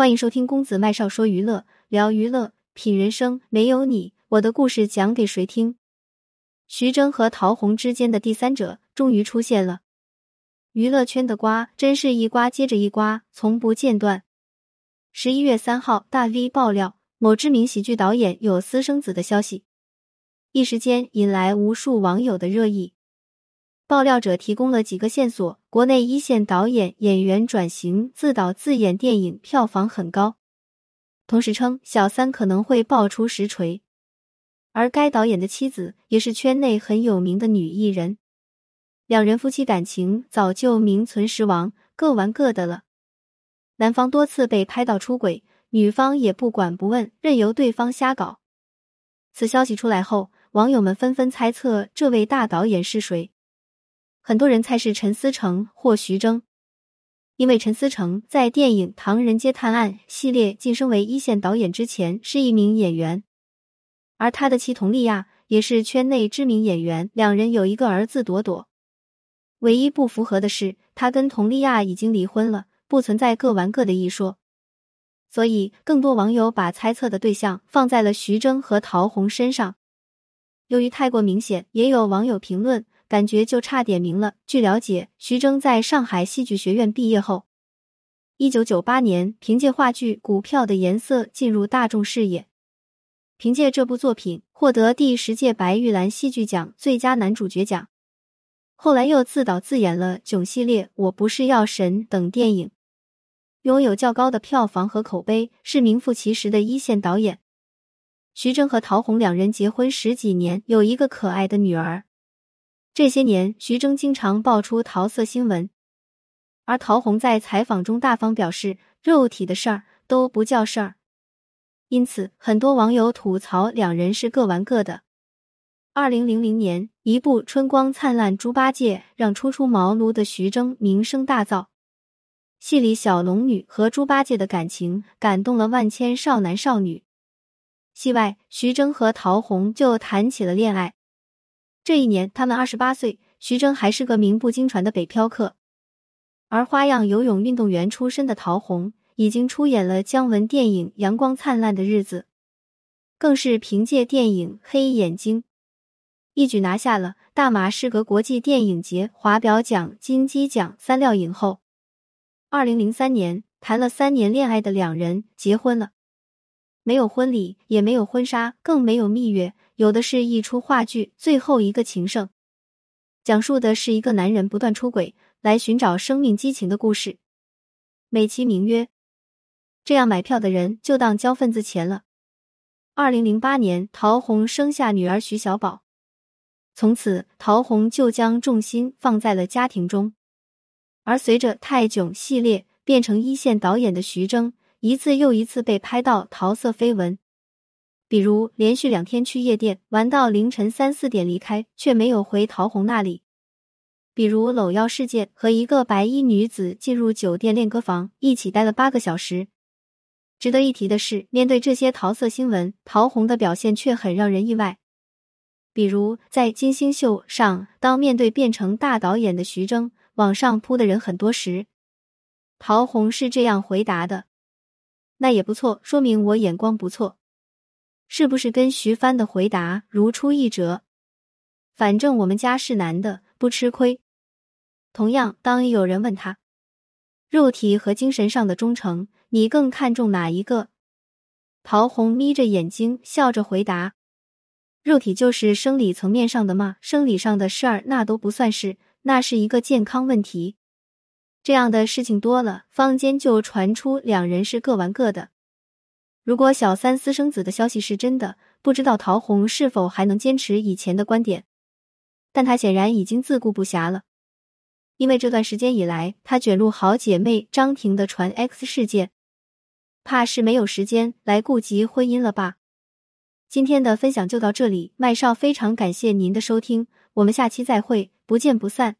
欢迎收听公子麦少说娱乐，聊娱乐，品人生。没有你，我的故事讲给谁听？徐峥和陶虹之间的第三者终于出现了。娱乐圈的瓜真是一瓜接着一瓜，从不间断。十一月三号，大 V 爆料某知名喜剧导演有私生子的消息，一时间引来无数网友的热议。爆料者提供了几个线索：国内一线导演、演员转型自导自演电影，票房很高。同时称小三可能会爆出实锤，而该导演的妻子也是圈内很有名的女艺人，两人夫妻感情早就名存实亡，各玩各的了。男方多次被拍到出轨，女方也不管不问，任由对方瞎搞。此消息出来后，网友们纷纷猜测这位大导演是谁。很多人猜是陈思诚或徐峥，因为陈思诚在电影《唐人街探案》系列晋升为一线导演之前是一名演员，而他的妻佟丽娅也是圈内知名演员，两人有一个儿子朵朵。唯一不符合的是，他跟佟丽娅已经离婚了，不存在各玩各的一说，所以更多网友把猜测的对象放在了徐峥和陶虹身上。由于太过明显，也有网友评论。感觉就差点名了。据了解，徐峥在上海戏剧学院毕业后，一九九八年凭借话剧《股票的颜色》进入大众视野，凭借这部作品获得第十届白玉兰戏剧奖最佳男主角奖。后来又自导自演了《囧系列》《我不是药神》等电影，拥有较高的票房和口碑，是名副其实的一线导演。徐峥和陶虹两人结婚十几年，有一个可爱的女儿。这些年，徐峥经常爆出桃色新闻，而陶虹在采访中大方表示，肉体的事儿都不叫事儿。因此，很多网友吐槽两人是各玩各的。二零零零年，一部《春光灿烂猪八戒》让初出茅庐的徐峥名声大噪，戏里小龙女和猪八戒的感情感动了万千少男少女。戏外，徐峥和陶虹就谈起了恋爱。这一年，他们二十八岁，徐峥还是个名不经传的北漂客，而花样游泳运动员出身的陶虹已经出演了姜文电影《阳光灿烂的日子》，更是凭借电影《黑眼睛》一举拿下了大马士革国际电影节华表奖、金鸡奖三料影后。二零零三年，谈了三年恋爱的两人结婚了，没有婚礼，也没有婚纱，更没有蜜月。有的是一出话剧《最后一个情圣》，讲述的是一个男人不断出轨来寻找生命激情的故事，美其名曰“这样买票的人就当交份子钱了”。二零零八年，陶虹生下女儿徐小宝，从此陶虹就将重心放在了家庭中。而随着《泰囧》系列变成一线导演的徐峥，一次又一次被拍到桃色绯闻。比如连续两天去夜店玩到凌晨三四点离开，却没有回陶虹那里；比如搂腰事件和一个白衣女子进入酒店练歌房一起待了八个小时。值得一提的是，面对这些桃色新闻，陶虹的表现却很让人意外。比如在金星秀上，当面对变成大导演的徐峥，网上扑的人很多时，陶虹是这样回答的：“那也不错，说明我眼光不错。”是不是跟徐帆的回答如出一辙？反正我们家是男的，不吃亏。同样，当有人问他肉体和精神上的忠诚，你更看重哪一个？陶虹眯着眼睛笑着回答：“肉体就是生理层面上的嘛，生理上的事儿那都不算是，那是一个健康问题。这样的事情多了，坊间就传出两人是各玩各的。”如果小三私生子的消息是真的，不知道陶虹是否还能坚持以前的观点，但她显然已经自顾不暇了，因为这段时间以来，她卷入好姐妹张婷的传 X 事件，怕是没有时间来顾及婚姻了吧？今天的分享就到这里，麦少非常感谢您的收听，我们下期再会，不见不散。